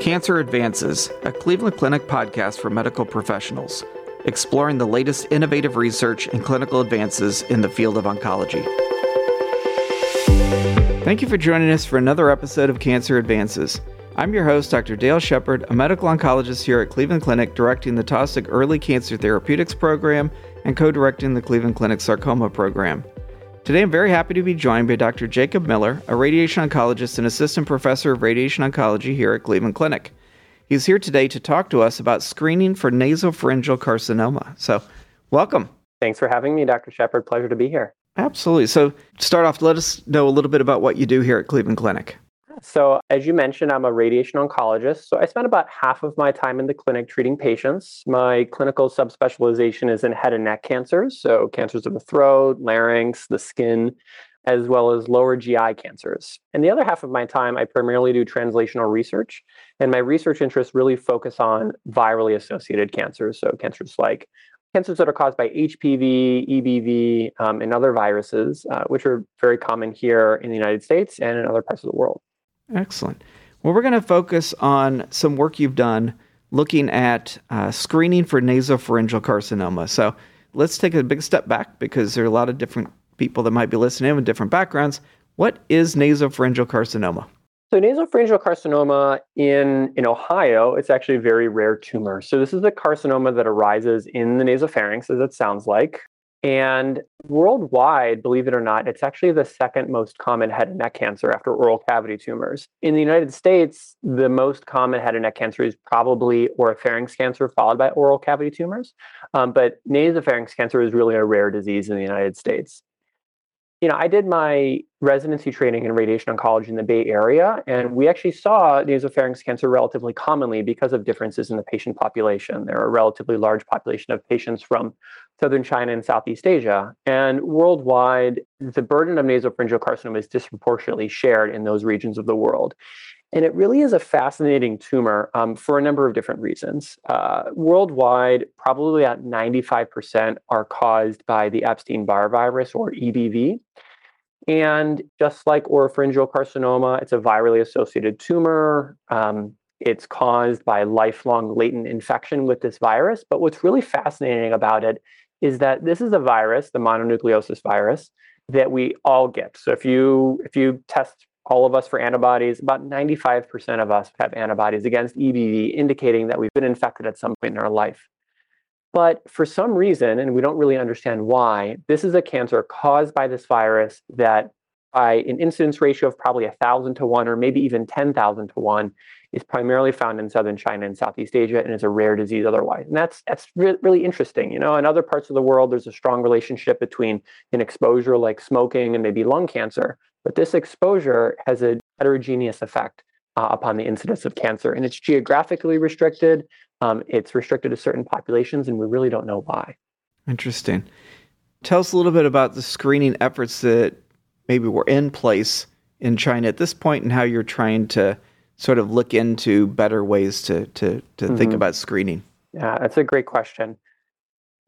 Cancer Advances, a Cleveland Clinic podcast for medical professionals, exploring the latest innovative research and clinical advances in the field of oncology. Thank you for joining us for another episode of Cancer Advances. I'm your host, Dr. Dale Shepard, a medical oncologist here at Cleveland Clinic, directing the Taussig Early Cancer Therapeutics Program and co directing the Cleveland Clinic Sarcoma Program. Today, I'm very happy to be joined by Dr. Jacob Miller, a radiation oncologist and assistant professor of radiation oncology here at Cleveland Clinic. He's here today to talk to us about screening for nasopharyngeal carcinoma. So, welcome. Thanks for having me, Dr. Shepard. Pleasure to be here. Absolutely. So, start off, let us know a little bit about what you do here at Cleveland Clinic. So, as you mentioned, I'm a radiation oncologist. So, I spend about half of my time in the clinic treating patients. My clinical subspecialization is in head and neck cancers, so cancers of the throat, larynx, the skin, as well as lower GI cancers. And the other half of my time, I primarily do translational research. And my research interests really focus on virally associated cancers. So, cancers like cancers that are caused by HPV, EBV, um, and other viruses, uh, which are very common here in the United States and in other parts of the world. Excellent. Well, we're going to focus on some work you've done looking at uh, screening for nasopharyngeal carcinoma. So let's take a big step back because there are a lot of different people that might be listening with different backgrounds. What is nasopharyngeal carcinoma? So nasopharyngeal carcinoma in, in Ohio, it's actually a very rare tumor. So this is a carcinoma that arises in the nasopharynx, as it sounds like. And worldwide, believe it or not, it's actually the second most common head and neck cancer after oral cavity tumors. In the United States, the most common head and neck cancer is probably oropharynx cancer, followed by oral cavity tumors. Um, but nasopharynx cancer is really a rare disease in the United States you know, I did my residency training in radiation oncology in the Bay Area, and we actually saw nasopharynx cancer relatively commonly because of differences in the patient population. There are a relatively large population of patients from southern China and Southeast Asia. And worldwide, the burden of nasopharyngeal carcinoma is disproportionately shared in those regions of the world. And it really is a fascinating tumor um, for a number of different reasons. Uh, worldwide, probably about 95% are caused by the Epstein Barr virus or EBV. And just like oropharyngeal carcinoma, it's a virally associated tumor. Um, it's caused by lifelong latent infection with this virus. But what's really fascinating about it is that this is a virus, the mononucleosis virus, that we all get. So if you if you test all of us for antibodies, about 95% of us have antibodies against EBV, indicating that we've been infected at some point in our life. But for some reason, and we don't really understand why, this is a cancer caused by this virus that, by an incidence ratio of probably 1,000 to 1 or maybe even 10,000 to 1, is primarily found in southern China and Southeast Asia and is a rare disease otherwise. And that's that's re- really interesting. You know, in other parts of the world, there's a strong relationship between an exposure like smoking and maybe lung cancer, but this exposure has a heterogeneous effect uh, upon the incidence of cancer, and it's geographically restricted. Um, it's restricted to certain populations, and we really don't know why. Interesting. Tell us a little bit about the screening efforts that maybe were in place in China at this point, and how you're trying to sort of look into better ways to to to mm-hmm. think about screening. Yeah, that's a great question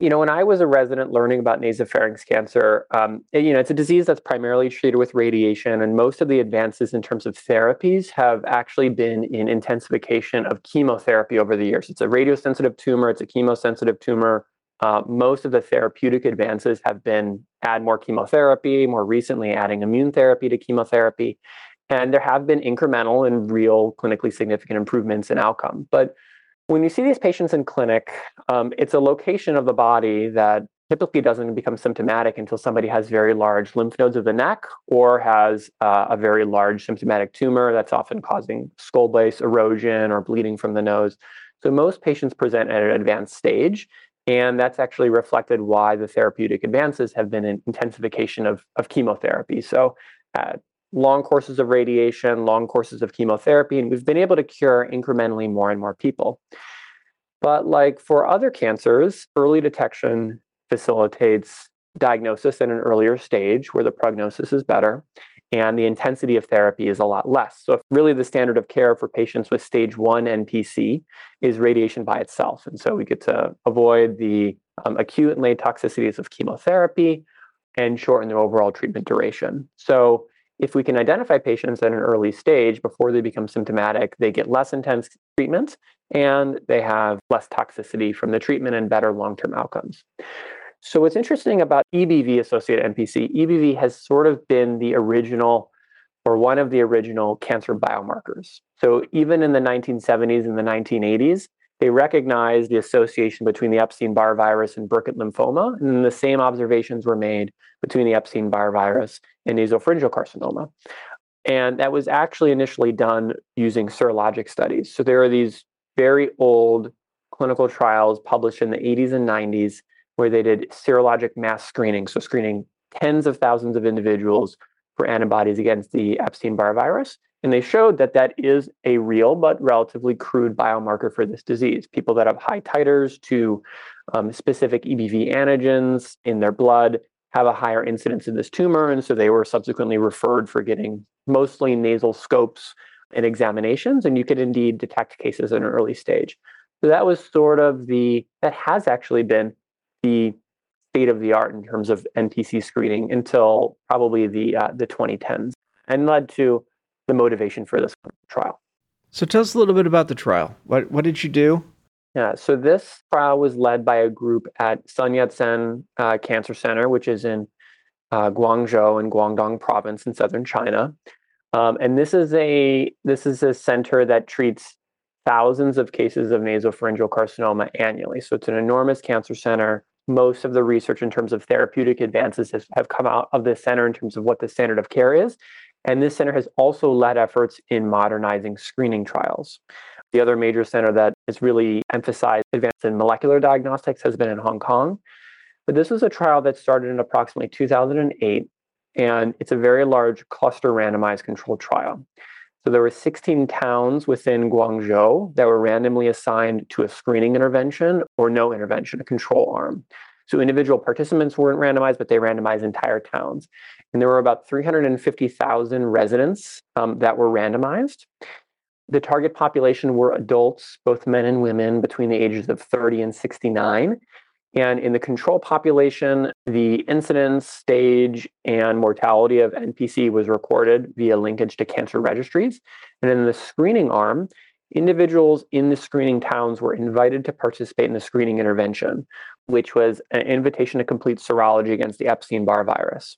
you know, when I was a resident learning about nasopharynx cancer, um, it, you know, it's a disease that's primarily treated with radiation, and most of the advances in terms of therapies have actually been in intensification of chemotherapy over the years. It's a radiosensitive tumor, it's a chemosensitive tumor. Uh, most of the therapeutic advances have been add more chemotherapy, more recently adding immune therapy to chemotherapy. And there have been incremental and real clinically significant improvements in outcome. But when you see these patients in clinic, um, it's a location of the body that typically doesn't become symptomatic until somebody has very large lymph nodes of the neck or has uh, a very large symptomatic tumor that's often causing skull base erosion or bleeding from the nose. So most patients present at an advanced stage, and that's actually reflected why the therapeutic advances have been an intensification of, of chemotherapy. So uh, long courses of radiation, long courses of chemotherapy, and we've been able to cure incrementally more and more people. But like for other cancers, early detection facilitates diagnosis in an earlier stage where the prognosis is better and the intensity of therapy is a lot less. So, really, the standard of care for patients with stage one NPC is radiation by itself. And so, we get to avoid the um, acute and late toxicities of chemotherapy and shorten the overall treatment duration. So, if we can identify patients at an early stage before they become symptomatic, they get less intense treatment and they have less toxicity from the treatment and better long term outcomes. So, what's interesting about EBV associated NPC, EBV has sort of been the original or one of the original cancer biomarkers. So, even in the 1970s and the 1980s, they recognized the association between the Epstein Barr virus and Burkitt lymphoma, and the same observations were made between the Epstein Barr virus and nasopharyngeal carcinoma. And that was actually initially done using serologic studies. So there are these very old clinical trials published in the 80s and 90s where they did serologic mass screening, so screening tens of thousands of individuals for antibodies against the Epstein Barr virus. And they showed that that is a real but relatively crude biomarker for this disease. People that have high titers to um, specific EBV antigens in their blood have a higher incidence of this tumor. And so they were subsequently referred for getting mostly nasal scopes and examinations. And you could indeed detect cases in an early stage. So that was sort of the, that has actually been the state of the art in terms of NPC screening until probably the, uh, the 2010s and led to the motivation for this trial. So tell us a little bit about the trial. What, what did you do? Yeah, so this trial was led by a group at Sun Yat-sen uh, Cancer Center, which is in uh, Guangzhou in Guangdong Province in southern China. Um, and this is a this is a center that treats thousands of cases of nasopharyngeal carcinoma annually. So it's an enormous cancer center. Most of the research in terms of therapeutic advances has, have come out of this center in terms of what the standard of care is. And this center has also led efforts in modernizing screening trials. The other major center that has really emphasized advances in molecular diagnostics has been in Hong Kong. But this was a trial that started in approximately 2008, and it's a very large cluster randomized controlled trial. So there were 16 towns within Guangzhou that were randomly assigned to a screening intervention or no intervention, a control arm. So individual participants weren't randomized, but they randomized entire towns. And there were about 350,000 residents um, that were randomized. The target population were adults, both men and women, between the ages of 30 and 69. And in the control population, the incidence, stage, and mortality of NPC was recorded via linkage to cancer registries. And in the screening arm, individuals in the screening towns were invited to participate in the screening intervention, which was an invitation to complete serology against the Epstein Barr virus.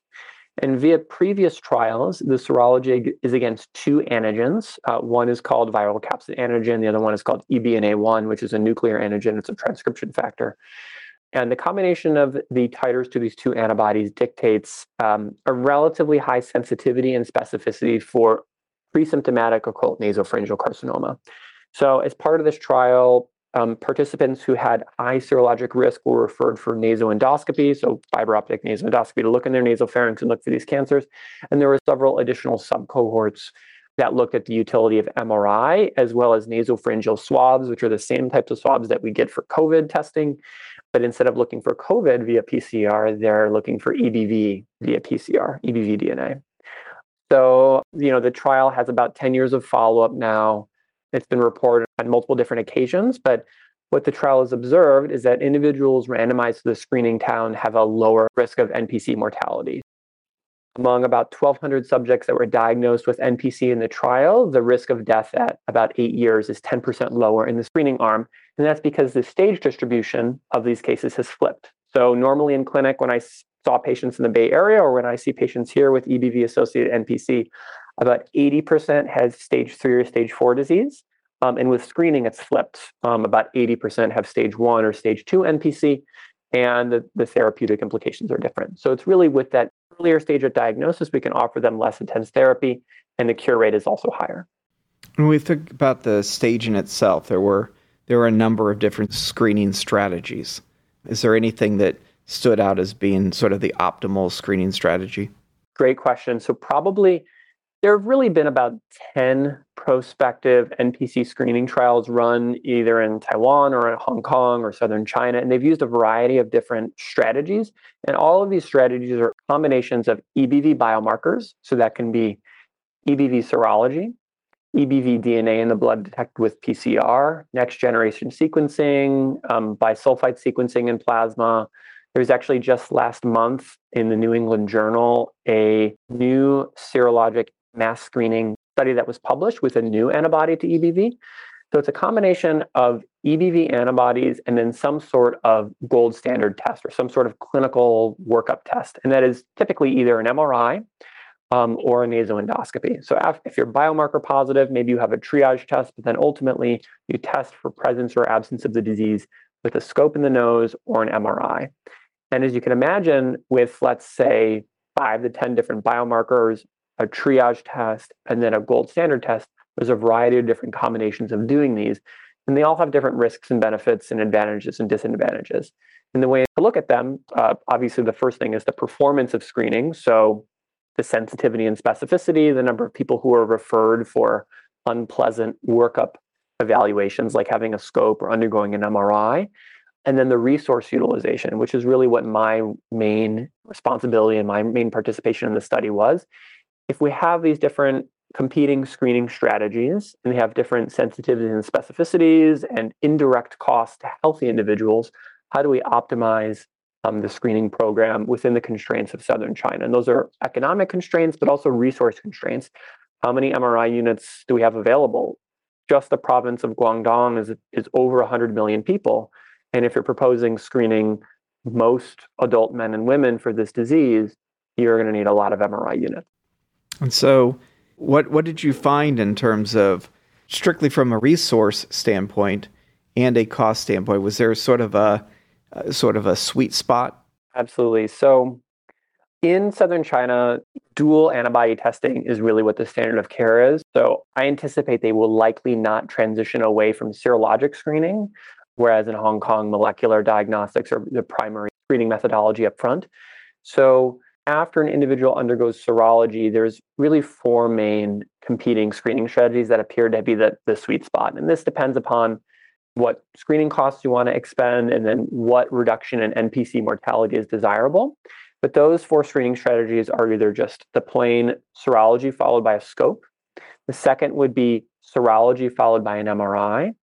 And via previous trials, the serology is against two antigens. Uh, one is called viral capsid antigen, the other one is called EBNA1, which is a nuclear antigen, it's a transcription factor. And the combination of the titers to these two antibodies dictates um, a relatively high sensitivity and specificity for pre-symptomatic occult nasopharyngeal carcinoma. So, as part of this trial, um, participants who had high serologic risk were referred for nasoendoscopy, so fiber optic nasoendoscopy to look in their nasopharynx and look for these cancers. And there were several additional subcohorts that looked at the utility of MRI as well as nasopharyngeal swabs, which are the same types of swabs that we get for COVID testing. But instead of looking for COVID via PCR, they're looking for EBV via PCR, EBV DNA. So, you know, the trial has about 10 years of follow up now. It's been reported on multiple different occasions, but what the trial has observed is that individuals randomized to the screening town have a lower risk of NPC mortality. Among about 1,200 subjects that were diagnosed with NPC in the trial, the risk of death at about eight years is 10% lower in the screening arm and that's because the stage distribution of these cases has flipped. So normally in clinic, when I saw patients in the Bay Area or when I see patients here with EBV associated NPC, about 80% has stage three or stage four disease. Um, and with screening, it's flipped. Um, about 80% have stage one or stage two NPC, and the, the therapeutic implications are different. So it's really with that earlier stage of diagnosis, we can offer them less intense therapy, and the cure rate is also higher. When we think about the staging itself, there were there are a number of different screening strategies. Is there anything that stood out as being sort of the optimal screening strategy? Great question. So, probably there have really been about 10 prospective NPC screening trials run either in Taiwan or in Hong Kong or southern China, and they've used a variety of different strategies. And all of these strategies are combinations of EBV biomarkers, so that can be EBV serology, EBV DNA in the blood detected with PCR, next generation sequencing, um, bisulfite sequencing in plasma. There was actually just last month in the New England Journal a new new serologic mass screening study that was published with a new antibody to EBV. So it's a combination of EBV antibodies and then some sort of gold standard test or some sort of clinical workup test. And that is typically either an MRI um, or a nasoendoscopy. So if you're biomarker positive, maybe you have a triage test, but then ultimately you test for presence or absence of the disease with a scope in the nose or an MRI. And as you can imagine, with let's say five to 10 different biomarkers, a triage test, and then a gold standard test, there's a variety of different combinations of doing these. And they all have different risks and benefits and advantages and disadvantages. And the way to look at them, uh, obviously, the first thing is the performance of screening. So the sensitivity and specificity, the number of people who are referred for unpleasant workup evaluations, like having a scope or undergoing an MRI, and then the resource utilization, which is really what my main responsibility and my main participation in the study was. If we have these different competing screening strategies and they have different sensitivities and specificities and indirect costs to healthy individuals, how do we optimize um, the screening program within the constraints of southern China? And those are economic constraints, but also resource constraints. How many MRI units do we have available? Just the province of Guangdong is, is over 100 million people. And if you're proposing screening most adult men and women for this disease, you're going to need a lot of MRI units. And so, what what did you find in terms of strictly from a resource standpoint and a cost standpoint? Was there sort of a, a sort of a sweet spot? Absolutely. So, in southern China, dual antibody testing is really what the standard of care is. So, I anticipate they will likely not transition away from serologic screening whereas in Hong Kong, molecular diagnostics are the primary screening methodology up front. So after an individual undergoes serology, there's really four main competing screening strategies that appear to be the, the sweet spot. And this depends upon what screening costs you want to expend and then what reduction in NPC mortality is desirable. But those four screening strategies are either just the plain serology followed by a scope. The second would be serology followed by an MRI.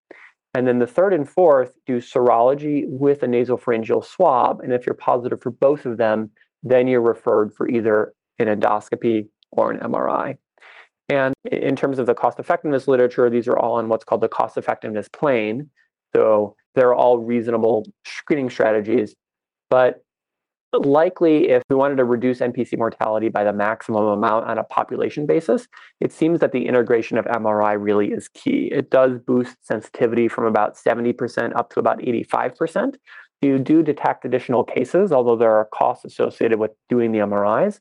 And then the third and fourth do serology with a nasopharyngeal swab. And if you're positive for both of them, then you're referred for either an endoscopy or an MRI. And in terms of the cost effectiveness literature, these are all on what's called the cost effectiveness plane. So they're all reasonable screening strategies. But likely if we wanted to reduce NPC mortality by the maximum amount on a population basis, it seems that the integration of MRI really is key. It does boost sensitivity from about 70% up to about 85%. You do detect additional cases, although there are costs associated with doing the MRIs.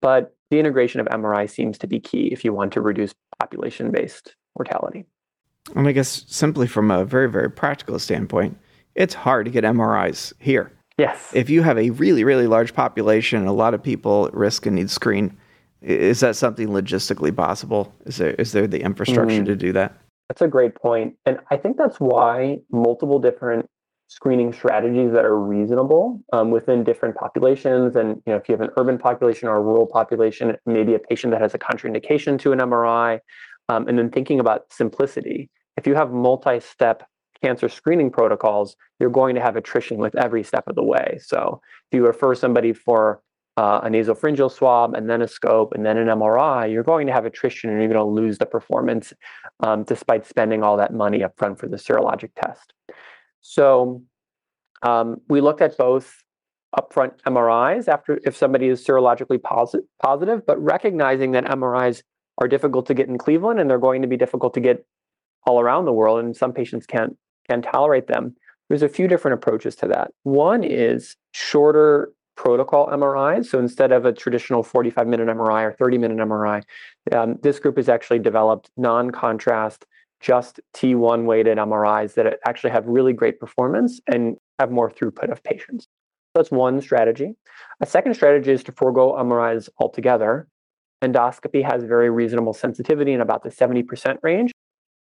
But the integration of MRI seems to be key if you want to reduce population based mortality. And I guess simply from a very, very practical standpoint, it's hard to get MRIs here. Yes. If you have a really, really large population, a lot of people at risk and need screen, is that something logistically possible? Is there is there the infrastructure mm. to do that? That's a great point. And I think that's why multiple different screening strategies that are reasonable um, within different populations. And you know, if you have an urban population or a rural population, maybe a patient that has a contraindication to an MRI, um, and then thinking about simplicity. If you have multi-step cancer screening protocols, you're going to have attrition with every step of the way. So if you refer somebody for uh, a nasopharyngeal swab and then a scope and then an MRI, you're going to have attrition and you're going to lose the performance um, despite spending all that money upfront for the serologic test. So um, we looked at both upfront MRIs after if somebody is serologically posi- positive, but recognizing that MRIs are difficult to get in Cleveland and they're going to be difficult to get all around the world, and some patients can't can tolerate them, there's a few different approaches to that. One is shorter protocol MRIs. So instead of a traditional 45 minute MRI or 30 minute MRI, um, this group has actually developed non contrast, just T1 weighted MRIs that actually have really great performance and have more throughput of patients. So that's one strategy. A second strategy is to forego MRIs altogether. Endoscopy has very reasonable sensitivity in about the 70% range.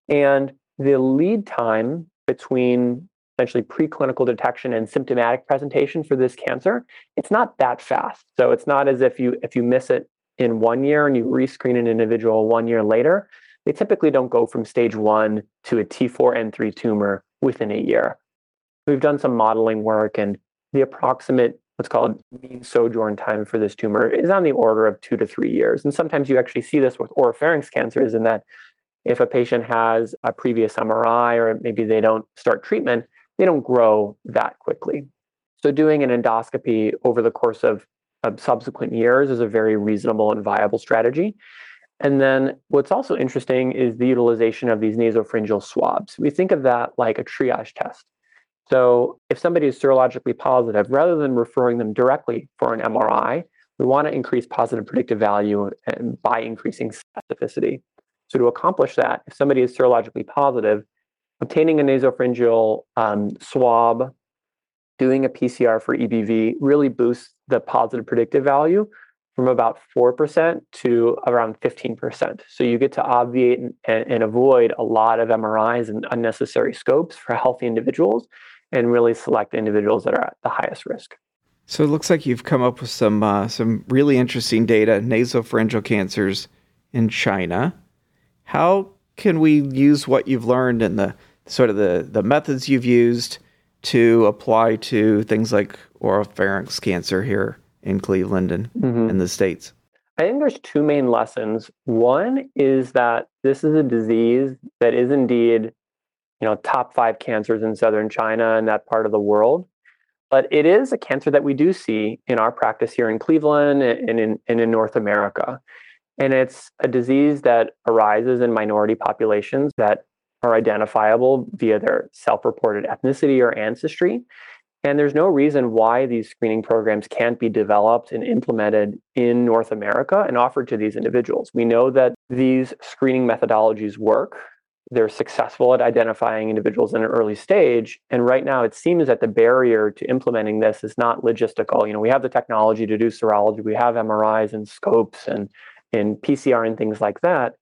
And the lead time between essentially preclinical detection and symptomatic presentation for this cancer, it's not that fast. So it's not as if you if you miss it in one year and you rescreen an individual one year later, they typically don't go from stage one to a T4N3 tumor within a year. We've done some modeling work and the approximate what's called mean sojourn time for this tumor is on the order of two to three years. And sometimes you actually see this with oropharynx cancers in that if a patient has a previous MRI or maybe they don't start treatment, they don't grow that quickly. So doing an endoscopy over the course of, of subsequent years is a very reasonable and viable strategy. And then what's also interesting is the utilization of these nasopharyngeal swabs. We think of that like a triage test. So if somebody is serologically positive, rather than referring them directly for an MRI, we want to increase positive predictive value by increasing specificity. So to accomplish that, if somebody is serologically positive, obtaining a nasopharyngeal um, swab, doing a PCR for EBV really boosts the positive predictive value from about 4% to around 15%. So you get to obviate and, and, avoid a lot of MRIs and unnecessary scopes for healthy individuals and really select individuals that are at the highest risk. So it looks like you've come up with some uh, some really interesting data, nasopharyngeal cancers in China. How can we use what you've learned and the sort of the, the methods you've used to apply to things like oropharynx cancer here in Cleveland and mm-hmm. in the States? I think there's two main lessons. One is that this is a disease that is indeed you know, top five cancers in southern China and that part of the world. But it is a cancer that we do see in our practice here in Cleveland and in, and in North America. And it's a disease that arises in minority populations that are identifiable via their self reported ethnicity or ancestry. And there's no reason why these screening programs can't be developed and implemented in North America and offered to these individuals. We know that these screening methodologies work they're successful at identifying individuals in an early stage. And right now, it seems that the barrier to implementing this is not logistical. You know, we have the technology to do serology, we have MRIs and scopes and, and PCR and things like that.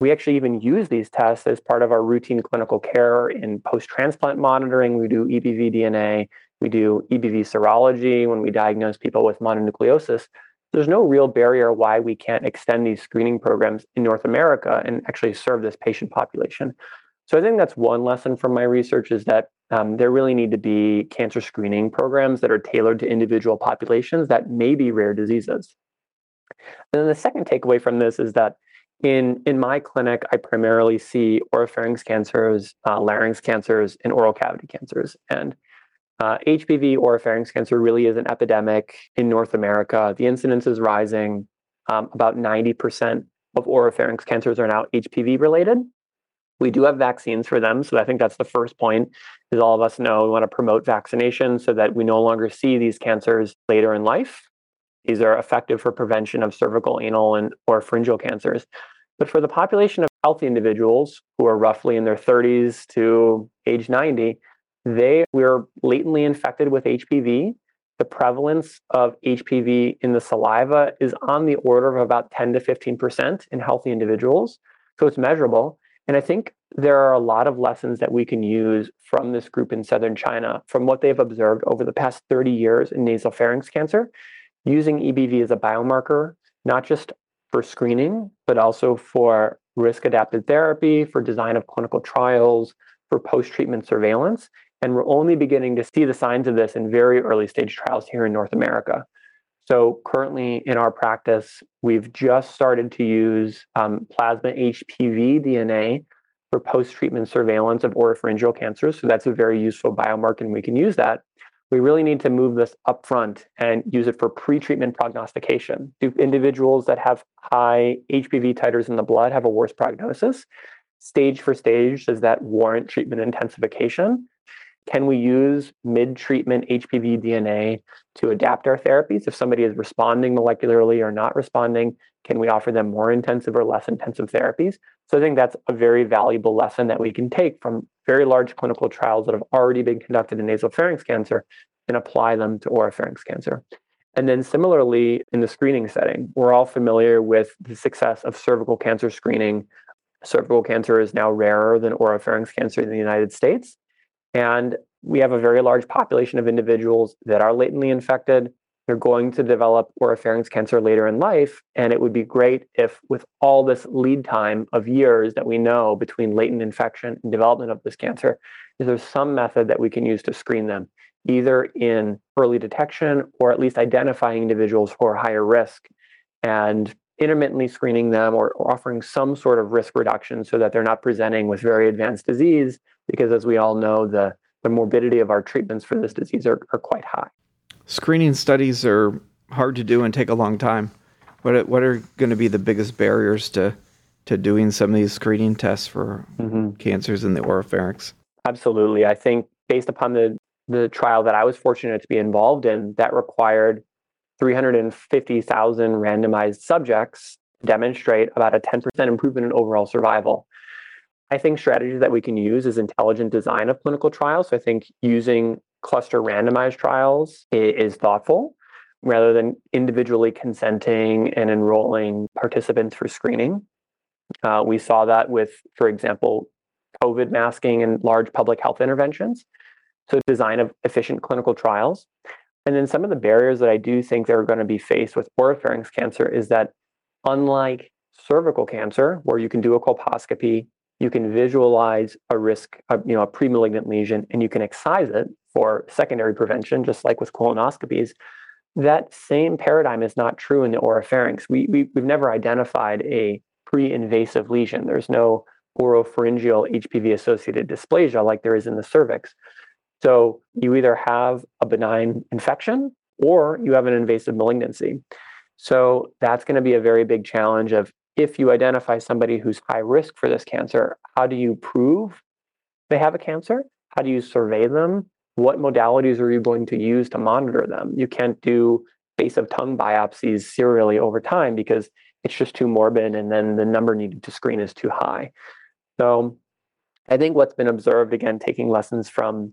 We actually even use these tests as part of our routine clinical care in post transplant monitoring. We do EBV DNA, we do EBV serology when we diagnose people with mononucleosis there's no real barrier why we can't extend these screening programs in North America and actually serve this patient population. So I think that's one lesson from my research is that um, there really need to be cancer screening programs that are tailored to individual populations that may be rare diseases. And then the second takeaway from this is that in, in my clinic, I primarily see oropharynx cancers, uh, larynx cancers, and oral cavity cancers. And uh, HPV oropharynx cancer really is an epidemic in North America. The incidence is rising. Um, about 90% of oropharynx cancers are now HPV related. We do have vaccines for them, so I think that's the first point. Is all of us know we want to promote vaccination so that we no longer see these cancers later in life. These are effective for prevention of cervical, anal, and oropharyngeal cancers. But for the population of healthy individuals who are roughly in their 30s to age 90, they were latently infected with HPV. The prevalence of HPV in the saliva is on the order of about 10 to 15% in healthy individuals. So it's measurable. And I think there are a lot of lessons that we can use from this group in southern China, from what they've observed over the past 30 years in nasopharynx cancer, using EBV as a biomarker, not just for screening, but also for risk adapted therapy, for design of clinical trials, for post treatment surveillance. And we're only beginning to see the signs of this in very early stage trials here in North America. So currently in our practice, we've just started to use um, plasma HPV DNA for post-treatment surveillance of oropharyngeal cancers. So that's a very useful biomarker, and we can use that. We really need to move this upfront and use it for pre-treatment prognostication. Do individuals that have high HPV titers in the blood have a worse prognosis? Stage for stage, does that warrant treatment intensification? Can we use mid treatment HPV DNA to adapt our therapies? If somebody is responding molecularly or not responding, can we offer them more intensive or less intensive therapies? So I think that's a very valuable lesson that we can take from very large clinical trials that have already been conducted in nasopharynx cancer and apply them to oropharynx cancer. And then similarly, in the screening setting, we're all familiar with the success of cervical cancer screening. Cervical cancer is now rarer than oropharynx cancer in the United States. And we have a very large population of individuals that are latently infected. They're going to develop oropharynx cancer later in life. And it would be great if, with all this lead time of years that we know between latent infection and development of this cancer, is there some method that we can use to screen them? either in early detection or at least identifying individuals who are higher risk and intermittently screening them or, or, offering some sort of risk reduction so that they're not presenting with very advanced disease because as we all know the, the morbidity of our treatments for this disease are, are quite high. Screening studies are hard to do and take a long time. What are, what are going to be the biggest barriers to to doing some of these screening tests for mm-hmm. cancers in the oropharynx? Absolutely. I think based upon the the trial that i was fortunate to be involved in that required 350,000 randomized subjects demonstrate about a 10% improvement in overall survival. I think strategies that we can use is intelligent design of clinical trials. So I think using cluster randomized trials is thoughtful rather than individually consenting and enrolling participants for screening. Uh, we saw that with, for example, COVID masking and large public health interventions. So, design of efficient clinical trials. And then some of the barriers that I do think they're going to be faced with oropharynx cancer is that unlike cervical cancer, where you can do a colposcopy, you can visualize a risk, you know, a pre-malignant lesion, and you can excise it for secondary prevention, just like with colonoscopies. That same paradigm is not true in the oropharynx. We, we, we've never identified a pre-invasive lesion. There's no oropharyngeal HPV-associated dysplasia like there is in the cervix. So you either have a benign infection or you have an invasive malignancy. So that's going to be a very big challenge of if you identify somebody who's high risk for this cancer, how do you prove they have a cancer? How do you survey them? What modalities are you going to use to monitor them? You can't do base of tongue biopsies serially over time because it's just too morbid and then the number needed to screen is too high. So I think what's been observed, again, taking lessons from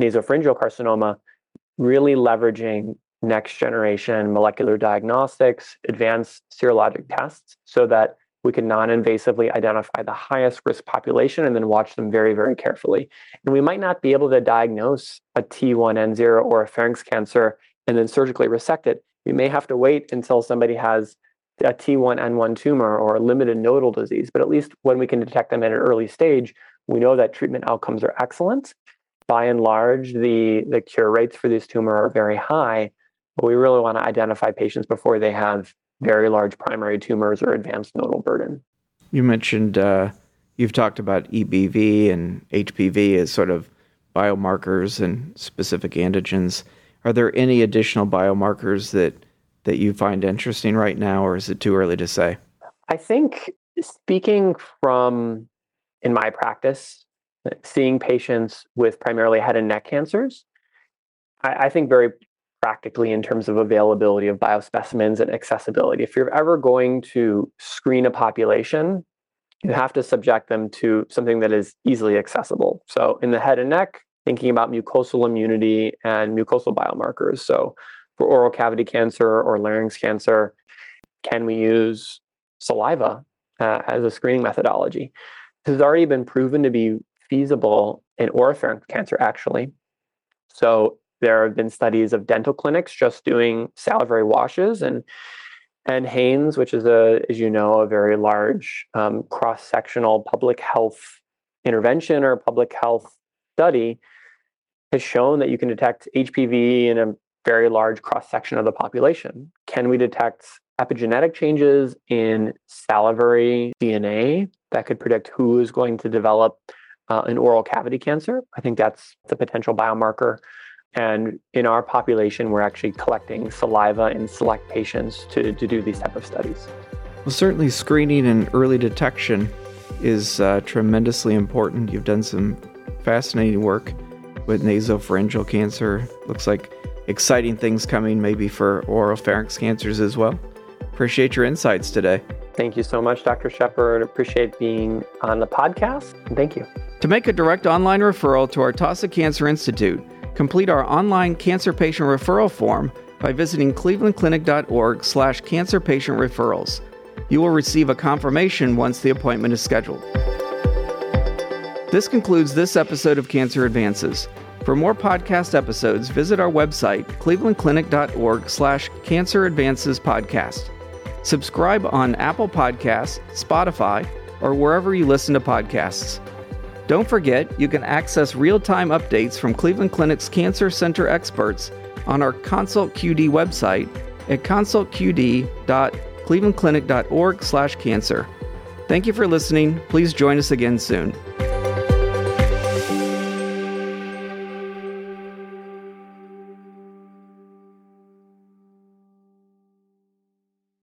nasopharyngeal carcinoma, really leveraging next generation molecular diagnostics, advanced serologic tests, so that we can non invasively identify the highest risk population and then watch them very, very carefully. And we might not be able to diagnose a T1N0 oropharynx cancer and then surgically resect it. We may have to wait until somebody has a T1N1 tumor or a limited nodal disease, but at least when we can detect them at an early stage, we know that treatment outcomes are excellent by and large, the, the cure rates for this tumor are very high, but we really want to identify patients before they have very large primary tumors or advanced nodal burden. You mentioned uh, you've talked about EBV and HPV as sort of biomarkers and specific antigens. Are there any additional biomarkers that that you find interesting right now, or is it too early to say? I think speaking from in my practice, seeing patients with primarily head and neck cancers, I, I think very practically in terms of availability of biospecimens and accessibility. If you're ever going to screen a population, you have to subject them to something that is easily accessible. So in the head and neck, thinking about mucosal immunity and mucosal biomarkers. So for oral cavity cancer or larynx cancer, can we use saliva uh, as a screening methodology? This has already been proven to be feasible in oropharynx cancer, actually. So there have been studies of dental clinics just doing salivary washes and and NHANES, which is a, as you know, a very large um, cross-sectional public health intervention or public health study, has shown that you can detect HPV in a very large cross-section of the population. Can we detect epigenetic changes in salivary DNA that could predict who is going to develop uh, in oral cavity cancer. I think that's the potential biomarker. And in our population, we're actually collecting saliva in select patients to, to do these type of studies. Well, certainly screening and early detection is uh, tremendously important. You've done some fascinating work with nasopharyngeal cancer. Looks like exciting things coming maybe for oropharynx cancers as well. Appreciate your insights today. Thank you so much, Dr. Shepard. Appreciate being on the podcast. Thank you. To make a direct online referral to our Taussig Cancer Institute, complete our online cancer patient referral form by visiting clevelandclinic.org slash cancer patient referrals. You will receive a confirmation once the appointment is scheduled. This concludes this episode of Cancer Advances. For more podcast episodes, visit our website, clevelandclinic.org slash cancer advances podcast. Subscribe on Apple Podcasts, Spotify, or wherever you listen to podcasts. Don't forget, you can access real time updates from Cleveland Clinic's Cancer Center experts on our Consult QD website at consultqd.clevelandclinic.org/cancer. Thank you for listening. Please join us again soon.